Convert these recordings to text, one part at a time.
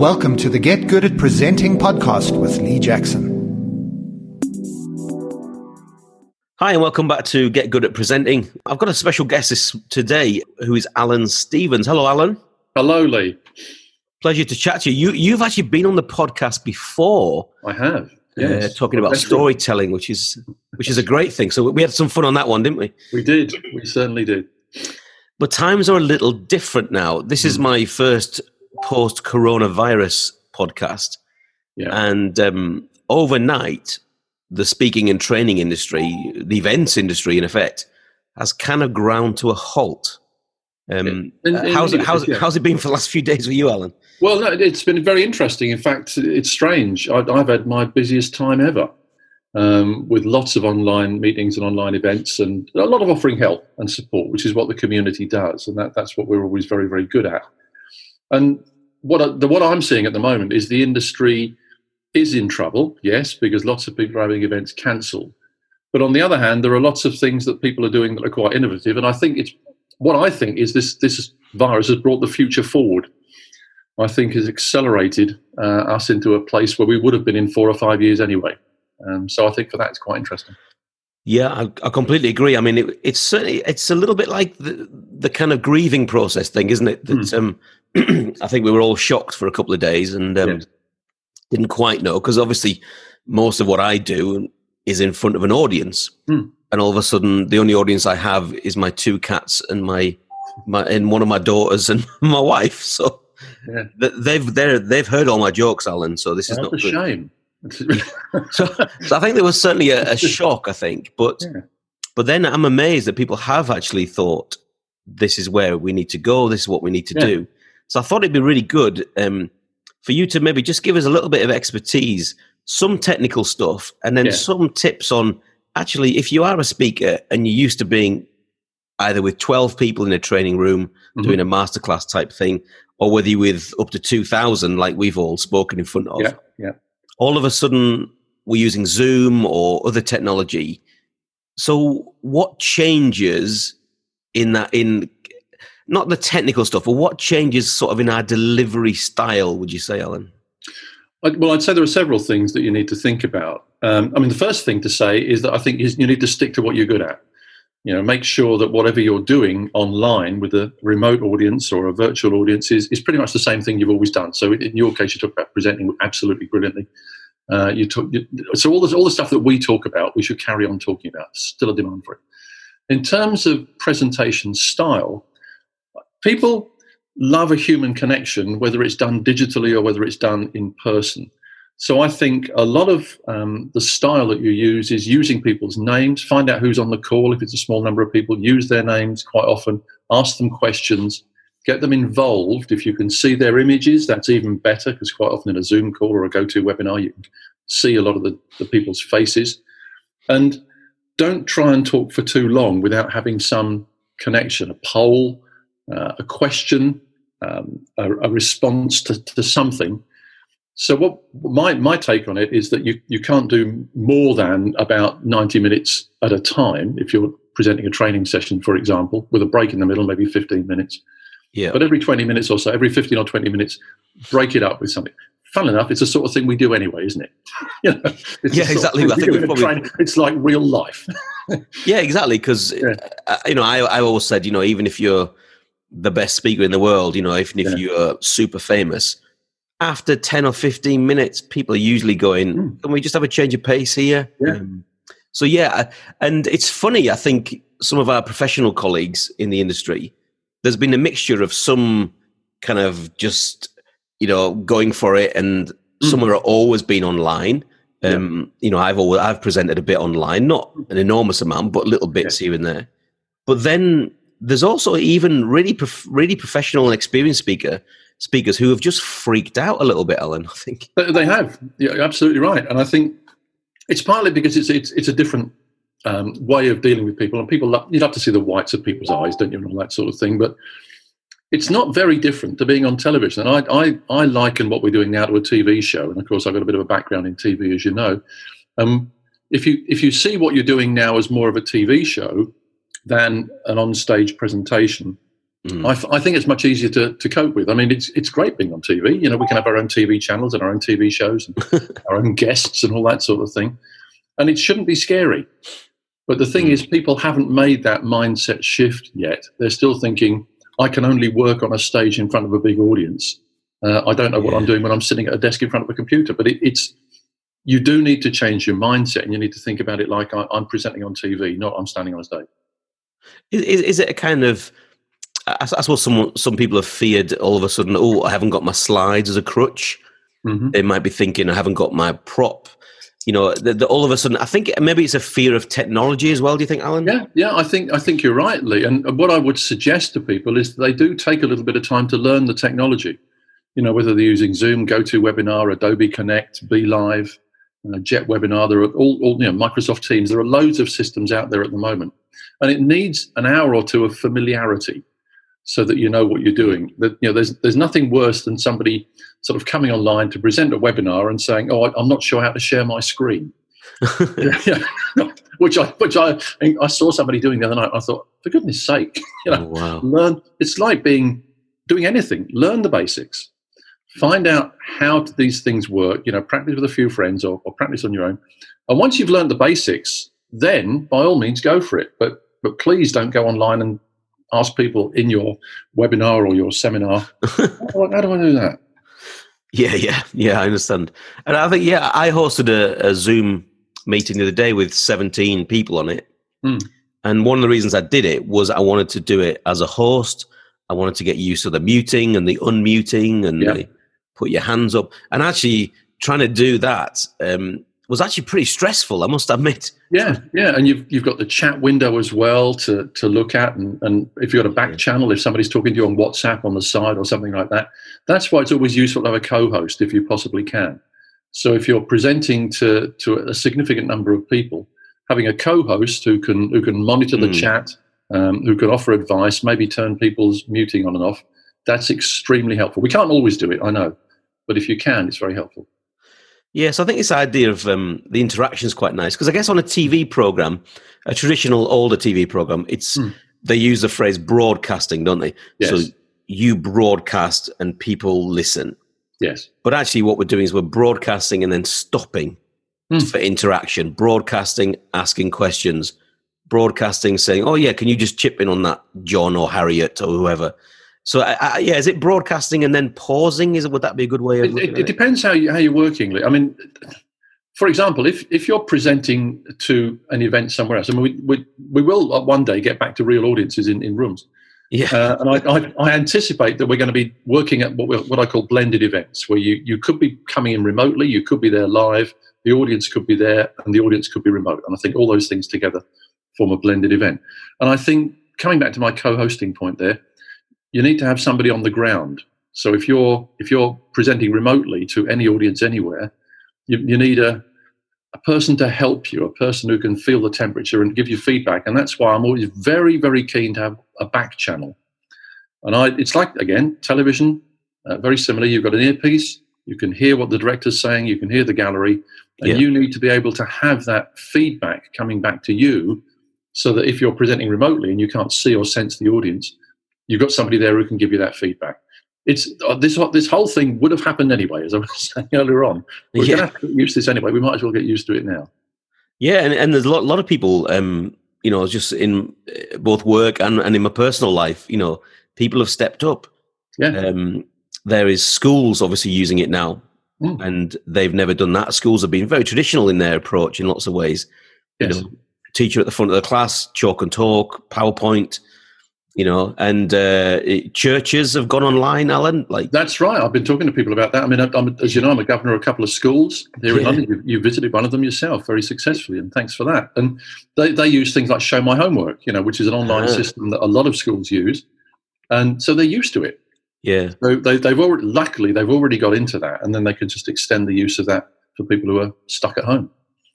Welcome to the Get Good at Presenting podcast with Lee Jackson. Hi, and welcome back to Get Good at Presenting. I've got a special guest this, today who is Alan Stevens. Hello, Alan. Hello, Lee. Pleasure to chat to you. you you've actually been on the podcast before. I have. Uh, talking about That's storytelling, which is which is a great thing. So we had some fun on that one, didn't we? We did. We certainly did. But times are a little different now. This is Hmm. my first post coronavirus podcast. Yeah. And um, overnight, the speaking and training industry, the events industry, in effect, has kind of ground to a halt. Um, uh, in how's, it, how's, yeah. how's it been for the last few days for you, Alan? Well, no, it's been very interesting. In fact, it's strange. I, I've had my busiest time ever um, with lots of online meetings and online events and a lot of offering help and support, which is what the community does. And that, that's what we're always very, very good at. And what, the, what I'm seeing at the moment is the industry is in trouble, yes, because lots of people are having events cancelled. But on the other hand, there are lots of things that people are doing that are quite innovative. And I think it's what I think is this, this virus has brought the future forward. I think has accelerated uh, us into a place where we would have been in four or five years anyway. Um, so I think for that it's quite interesting. Yeah, I, I completely agree. I mean, it, it's certainly it's a little bit like the the kind of grieving process thing, isn't it? That um, I think we were all shocked for a couple of days and um, Yes. didn't quite know because obviously most of what I do is in front of an audience, Hmm. and all of a sudden the only audience I have is my two cats and my my and one of my daughters and my wife. So Yeah. they've they're, they've heard all my jokes, Alan. So this is not a good. shame. So, so I think there was certainly a, a shock. I think, but Yeah. but then I'm amazed that people have actually thought this is where we need to go. This is what we need to Yeah. do. So I thought it'd be really good um, for you to maybe just give us a little bit of expertise, some technical stuff, and then Yeah. some tips on actually if you are a speaker and you're used to being either with 12 people in a training room Mhm. doing a masterclass type thing, or whether you're with up to 2,000 like we've all spoken in front of yeah, yeah. All of a sudden we're using Zoom or other technology. So what changes in that in not the technical stuff, but what changes sort of in our delivery style, would you say, Alan? Well, I'd say there are several things that you need to think about. Um, I mean, the first thing to say is that I think you need to stick to what you're good at. You know, make sure that whatever you're doing online with a remote audience or a virtual audience is, is pretty much the same thing you've always done. So, in your case, you talk about presenting absolutely brilliantly. Uh, you talk, you, so all the all the stuff that we talk about, we should carry on talking about. Still a demand for it. In terms of presentation style, people love a human connection, whether it's done digitally or whether it's done in person. So I think a lot of um, the style that you use is using people's names, find out who's on the call. If it's a small number of people, use their names quite often, ask them questions, get them involved. If you can see their images, that's even better because quite often in a Zoom call or a go-to GoToWebinar, you can see a lot of the, the people's faces. And don't try and talk for too long without having some connection, a poll, uh, a question, um, a, a response to, to something. So what my my take on it is that you you can't do more than about ninety minutes at a time if you're presenting a training session, for example, with a break in the middle, maybe fifteen minutes. Yeah. But every twenty minutes or so, every fifteen or twenty minutes, break it up with something. Fun enough, it's the sort of thing we do anyway, isn't it? you know, it's Yeah, exactly. I think we've in a probably- training- It's like real life. Yeah, exactly. Because Yeah. uh, you know, I I always said, you know, even if you're the best speaker in the world, you know, even if Yeah. you're super famous, after ten or fifteen minutes, people are usually going, Mm. "Can we just have a change of pace here?" Yeah. Um, so yeah, and it's funny. I think some of our professional colleagues in the industry, there's been a mixture of some kind of just you know going for it, and Mm. some are always been online. Um, You know, I've always I've presented a bit online, not an enormous amount, but little bits here and there. But then there's also even really prof- really professional and experienced speaker speakers who have just freaked out a little bit, Alan. I think. They have. Yeah, you're absolutely right. And I think it's partly because it's it's, it's a different um, way of dealing with people, and people love, you love to see the whites of people's eyes, don't you, and all that sort of thing. But it's not very different to being on television. And I, I, I liken what we're doing now to a TV show. And of course, I've got a bit of a background in TV, as you know. Um, if you if you see what you're doing now as more of a TV show than an on-stage presentation, Mm. I, think it's much easier to, to cope with. I mean, it's it's great being on TV. You know, we can have our own TV channels and our own TV shows and our own guests and all that sort of thing, and it shouldn't be scary. But the thing mm. is, people haven't made that mindset shift yet. They're still thinking, I can only work on a stage in front of a big audience. Uh, I don't know what yeah. I'm doing when I'm sitting at a desk in front of a computer. But it, it's you do need to change your mindset, and you need to think about it like I, am presenting on TV, not I'm standing on a stage. Is, is it a kind of I, suppose some some people have feared all of a sudden. Oh, I haven't got my slides as a crutch. Mm-hmm. They might be thinking I haven't got my prop. You know, the, the, all of a sudden, I think maybe it's a fear of technology as well. Do you think, Alan? Yeah, yeah, I think I think you're right, Lee. And what I would suggest to people is they do take a little bit of time to learn the technology. You know, whether they're using Zoom, GoToWebinar, Adobe Connect, BeLive, uh, Jet Webinar, there are all, all you know, Microsoft Teams. There are loads of systems out there at the moment, and it needs an hour or two of familiarity so that you know what you're doing. That you know, there's there's nothing worse than somebody sort of coming online to present a webinar and saying, "Oh, I'm not sure how to share my screen," which I which I I saw somebody doing the other night. I thought, for goodness sake, you know, oh, wow. learn. It's like being doing anything. Learn the basics. Find out how these things work. You know, practice with a few friends or, or practice on your own. And once you've learned the basics, then by all means go for it. But but please don't go online and ask people in your webinar or your seminar, how, do I do that? Yeah, yeah, yeah, I understand. And I think, yeah, I hosted a, a Zoom meeting the other day with 17 people on it. Mm. And one of the reasons I did it was I wanted to do it as a host. I wanted to get used to the muting and the unmuting and yeah. the, put your hands up. And actually, trying to do that um, was actually pretty stressful, I must admit. Yeah, yeah, and you've you've got the chat window as well to to look at, and, and if you've got a back channel, if somebody's talking to you on WhatsApp on the side or something like that, that's why it's always useful to have a co-host if you possibly can. So if you're presenting to to a significant number of people, having a co-host who can who can monitor the mm. chat, um, who can offer advice, maybe turn people's muting on and off, that's extremely helpful. We can't always do it, I know, but if you can, it's very helpful. Yes, I think this idea of um, the interaction is quite nice because I guess on a TV program, a traditional older TV program, it's mm. they use the phrase broadcasting, don't they? Yes. So you broadcast and people listen. Yes. But actually, what we're doing is we're broadcasting and then stopping mm. for interaction, broadcasting, asking questions, broadcasting, saying, "Oh yeah, can you just chip in on that, John or Harriet or whoever?" So yeah, is it broadcasting and then pausing? Is would that be a good way of? It, it, it depends how you how you're working. I mean, for example, if if you're presenting to an event somewhere else, I mean, we we, we will one day get back to real audiences in, in rooms. Yeah, uh, and I, I, I, anticipate that we're going to be working at what what I call blended events, where you you could be coming in remotely, you could be there live, the audience could be there, and the audience could be remote. And I think all those things together form a blended event. And I think coming back to my co-hosting point there, you need to have somebody on the ground. So if you're if you're presenting remotely to any audience anywhere, you, you need a a person to help you, a person who can feel the temperature and give you feedback. And that's why I'm always very, very keen to have a back channel. And I, it's like again television, uh, very similar. You've got an earpiece, you can hear what the director's saying, you can hear the gallery, and yeah. you need to be able to have that feedback coming back to you, so that if you're presenting remotely and you can't see or sense the audience, you've got somebody there who can give you that feedback. It's uh, this this whole thing would have happened anyway, as I was saying earlier on. We're yeah. going to get used to this anyway. We might as well get used to it now. Yeah, and, and there's a lot, lot of people, um, you know, just in uh, both work and, and in my personal life, you know, people have stepped up. Yeah. Um, there is schools obviously using it now, mm. and they've never done that. Schools have been very traditional in their approach in lots of ways. Yes. You know, teacher at the front of the class, chalk and talk, PowerPoint you know, and uh, churches have gone online, Alan. Like that's right. I've been talking to people about that. I mean, I'm, as you know, I'm a governor of a couple of schools here yeah. in London. You, you, visited one of them yourself very successfully, and thanks for that. And they, they use things like Show My Homework, you know, which is an online uh-huh. system that a lot of schools use, and so they're used to it. Yeah. So they, they've already, luckily, they've already got into that, and then they can just extend the use of that for people who are stuck at home.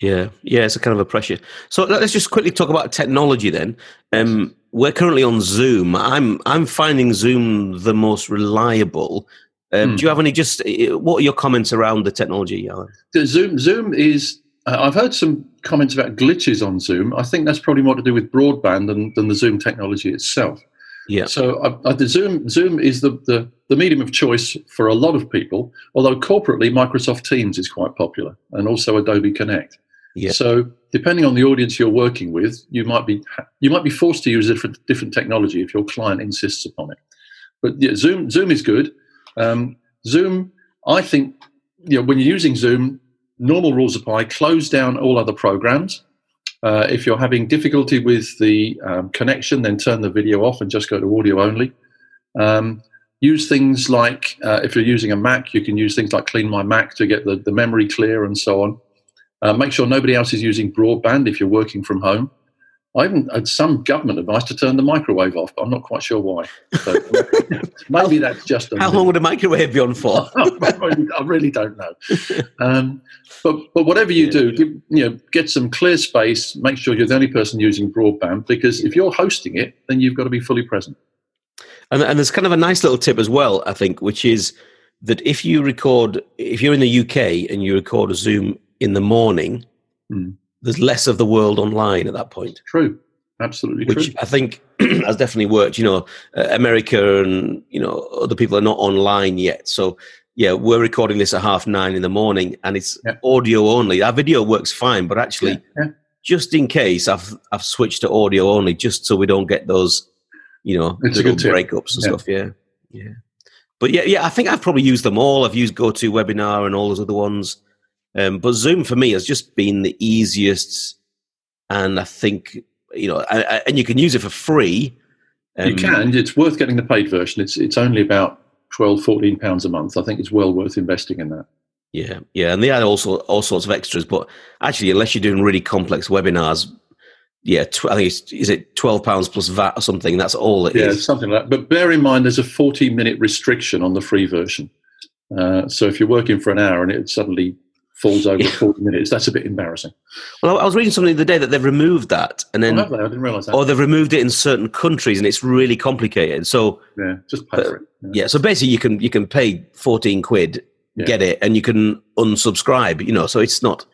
Yeah, yeah, it's a kind of a pressure. So let's just quickly talk about technology then. Um, we're currently on Zoom. I'm I'm finding Zoom the most reliable. Um, hmm. Do you have any just what are your comments around the technology, Alan? Zoom Zoom is. Uh, I've heard some comments about glitches on Zoom. I think that's probably more to do with broadband than, than the Zoom technology itself. Yeah. So uh, uh, the Zoom Zoom is the, the the medium of choice for a lot of people. Although corporately, Microsoft Teams is quite popular, and also Adobe Connect. Yeah. So depending on the audience you're working with, you might be you might be forced to use different different technology if your client insists upon it. But yeah, Zoom Zoom is good. Um, Zoom, I think, you know, when you're using Zoom, normal rules apply. Close down all other programs. Uh, if you're having difficulty with the um, connection, then turn the video off and just go to audio only. Um, use things like, uh, if you're using a Mac, you can use things like Clean My Mac to get the, the memory clear and so on. Uh, make sure nobody else is using broadband if you're working from home. I even had some government advice to turn the microwave off, but I'm not quite sure why. So maybe that's just. How long would a microwave be on for? I really don't know. Um, but but whatever you do, give, you know, get some clear space. Make sure you're the only person using broadband because if you're hosting it, then you've got to be fully present. And, and there's kind of a nice little tip as well, I think, which is that if you record, if you're in the UK and you record a Zoom in the morning, Hmm. there's less of the world online at that point. True, absolutely which true. I think has definitely worked. You know, uh, America and you know other people are not online yet, so yeah, we're recording this at half nine in the morning, and it's Yeah. audio only. Our video works fine, but actually, Yeah, yeah. just in case, I've I've switched to audio only, just so we don't get those, you know, It's little breakups and stuff. Yeah, yeah. But yeah, yeah, I think I've probably used them all. I've used GoToWebinar and all those other ones. Um, but Zoom for me has just been the easiest, and I think you know, I, I- and you can use it for free. you Um, can. It's worth getting the paid version. It's it's only about 12, 14 pounds a month. I think it's well worth investing in that. Yeah, yeah, and they had also all sorts of extras. But actually, unless you're doing really complex webinars, yeah, tw- I think it's is it twelve pounds plus VAT or something. That's all it is. Yeah, something like that. But bear in mind, there's a 40 minute restriction on the free version. Uh, so if you're working for an hour and it suddenly falls over 40 minutes, that's a bit embarrassing. Well, I was reading something the other day that they've removed that, and Oh, then have they? I didn't realise that. or they've removed it in certain countries, and it's really complicated. So yeah, just pay for it. Yeah. yeah, so basically, you can you can pay fourteen quid, Yeah. get it, and you can unsubscribe. You know, so it's not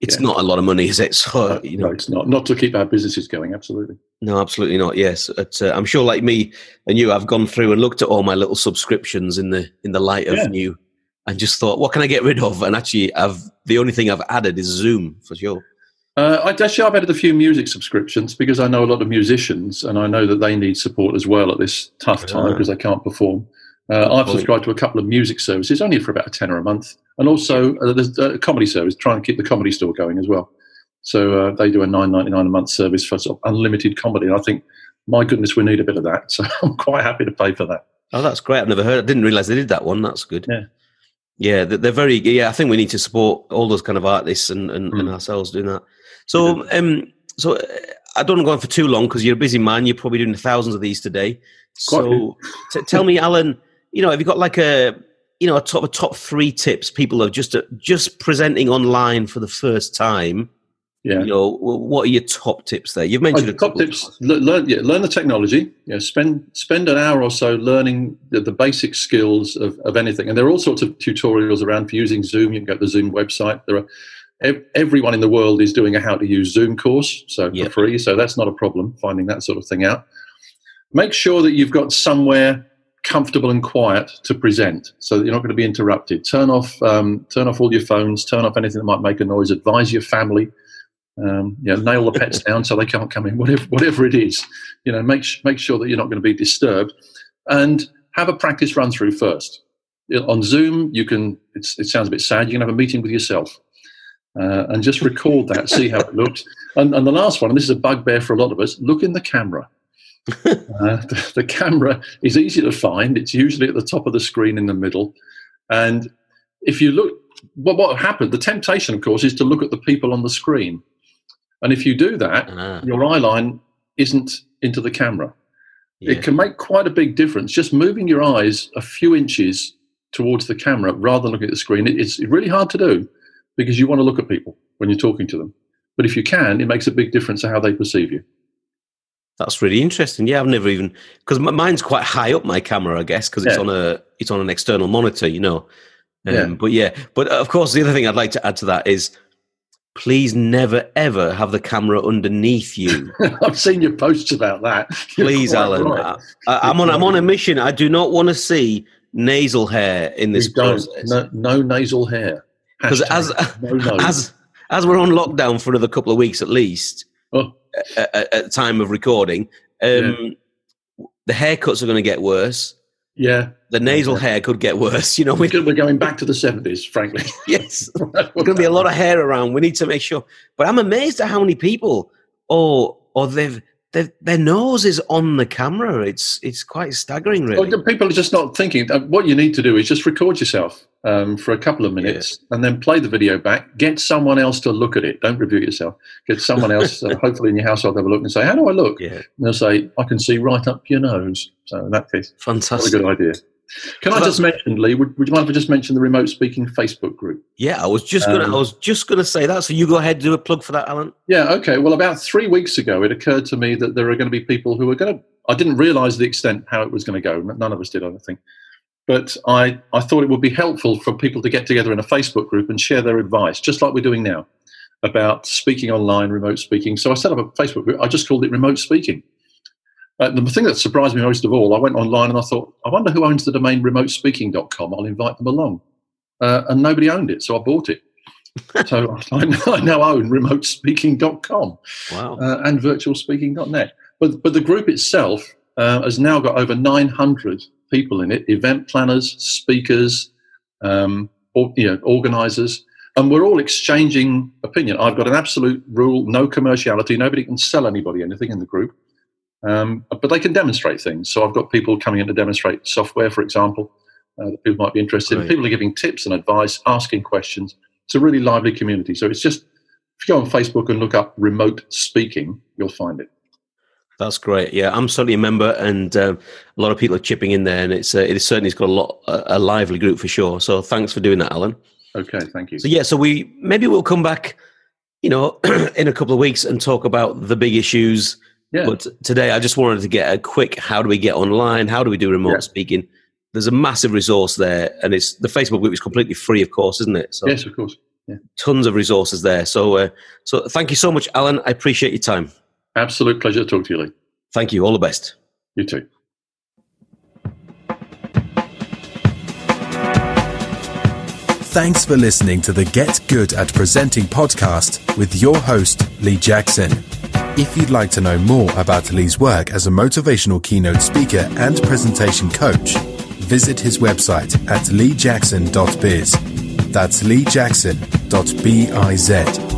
it's Yeah. not a lot of money, is it? So you know, no, it's not. Not to keep our businesses going, absolutely. No, absolutely not. Yes, But, uh, I'm sure, like me and you, I've gone through and looked at all my little subscriptions in the in the light of Yeah. new, and just thought, what can I get rid of? And actually, I've the only thing I've added is Zoom for sure. Uh, I, actually, I've added a few music subscriptions because I know a lot of musicians and I know that they need support as well at this tough time Ah. because they can't perform. Uh, I've subscribed to a couple of music services, only for about a tenner a month, and also uh, there's a comedy service, trying to keep the comedy store going as well. So uh, they do a nine ninety nine a month service for sort of unlimited comedy, and I think, my goodness, we need a bit of that. So I'm quite happy to pay for that. Oh, that's great. I've never heard. I didn't realize they did that one. That's good. Yeah. Yeah, they- they're very. Yeah, I think we need to support all those kind of artists and and, and Mm. ourselves doing that. So, um, so uh, I don't want to go on for too long because you're a busy man. You're probably doing thousands of these today. So, t- tell me, Alan. You know, have you got like a you know a top a top three tips people are just uh, just presenting online for the first time? Yeah. You know, what are your top tips there? You've mentioned Oh, a top couple. tips: le- learn, yeah, learn the technology. Yeah, spend spend an hour or so learning the, the basic skills of, of anything. And there are all sorts of tutorials around for using Zoom. You can go to the Zoom website. There are ev- everyone in the world is doing a how to use Zoom course, so for free. So that's not a problem finding that sort of thing out. Make sure that you've got somewhere comfortable and quiet to present, so that you're not going to be interrupted. Turn off um, turn off all your phones. Turn off anything that might make a noise. Advise your family um, you know, nail the pets down so they can't come in. Whatever, whatever it is, you know, make make sure that you're not going to be disturbed, and have a practice run through first. On Zoom, you can. It's, it sounds a bit sad. You can have a meeting with yourself, uh, and just record that, see how it looks. And, and the last one, and this is a bugbear for a lot of us: look in the camera. Uh, the, the camera is easy to find. It's usually at the top of the screen in the middle, and if you look, what what happened? The temptation, of course, is to look at the people on the screen. And if you do that, Ah, your eye line isn't into the camera. yeah. It can make quite a big difference. Just moving your eyes a few inches towards the camera rather than looking at the screen. It's really hard to do because you want to look at people when you're talking to them. But if you can, it makes a big difference to how they perceive you. That's really interesting. Yeah, I've never even because mine's quite high up my camera, I guess, because it's Yeah. on a it's on an external monitor, you know. Um, Yeah. But yeah, but of course, the other thing I'd like to add to that is please never ever have the camera underneath you. I've seen your posts about that. You're please, Alan. Right. I, am on. I'm on a mission. I do not want to see nasal hair in this process. No, no nasal hair. Because as no as as we're on lockdown for another couple of weeks at least, oh. at, at, at, time of recording, um, yeah. the haircuts are going to get worse. Yeah. The nasal hair could get worse. You know, we're, we're going back to the 70s, frankly. yes. There's going to be a lot of hair around. We need to make sure. But I'm amazed at how many people, or or they've their, their nose is on the camera. It's it's quite staggering, really. Well, people are just not thinking. Uh, what you need to do is just record yourself um, for a couple of minutes yeah. and then play the video back. Get someone else to look at it. Don't review it yourself. Get someone else, uh, hopefully in your household, have a look and say, "How do I look?" Yeah. And they'll say, "I can see right up your nose." So in that case, fantastic. a good idea. Can I just mention, Lee? Would, would, you mind if I just mention the remote speaking Facebook group? Yeah, I was just gonna. Um, I was just gonna say that. So you go ahead, and do a plug for that, Alan. Yeah. Okay. Well, about three weeks ago, it occurred to me that there are going to be people who are going to. I didn't realise the extent how it was going to go. None of us did, I don't think. But I, I thought it would be helpful for people to get together in a Facebook group and share their advice, just like we're doing now, about speaking online, remote speaking. So I set up a Facebook group. I just called it Remote Speaking. Uh, the thing that surprised me most of all, I went online and I thought, I wonder who owns the domain remotespeaking.com. I'll invite them along. Uh, and nobody owned it, so I bought it. so I now, I now own remotespeaking.com wow. uh, and virtualspeaking.net. But, but the group itself uh, has now got over 900 people in it event planners, speakers, um, or, you know, organizers. And we're all exchanging opinion. I've got an absolute rule no commerciality. Nobody can sell anybody anything in the group. Um, but they can demonstrate things. So I've got people coming in to demonstrate software, for example, uh, that people might be interested in. People are giving tips and advice, asking questions. It's a really lively community. So it's just, if you go on Facebook and look up remote speaking, you'll find it. That's great. Yeah, I'm certainly a member, and uh, a lot of people are chipping in there, and it's uh, it certainly has got a lot a lively group for sure. So thanks for doing that, Alan. Okay, thank you. So yeah, so we maybe we'll come back, you know, in a couple of weeks and talk about the big issues yeah. But today I just wanted to get a quick how do we get online? How do we do remote yeah. speaking? There's a massive resource there, and it's the Facebook group is completely free, of course, isn't it? So yes, of course. Yeah. Tons of resources there. So, uh, so thank you so much, Alan. I appreciate your time. Absolute pleasure to talk to you, Lee. Thank you. All the best. You too. Thanks for listening to the Get Good at Presenting podcast with your host, Lee Jackson. If you'd like to know more about Lee's work as a motivational keynote speaker and presentation coach, visit his website at leejackson.biz. That's leejackson.biz.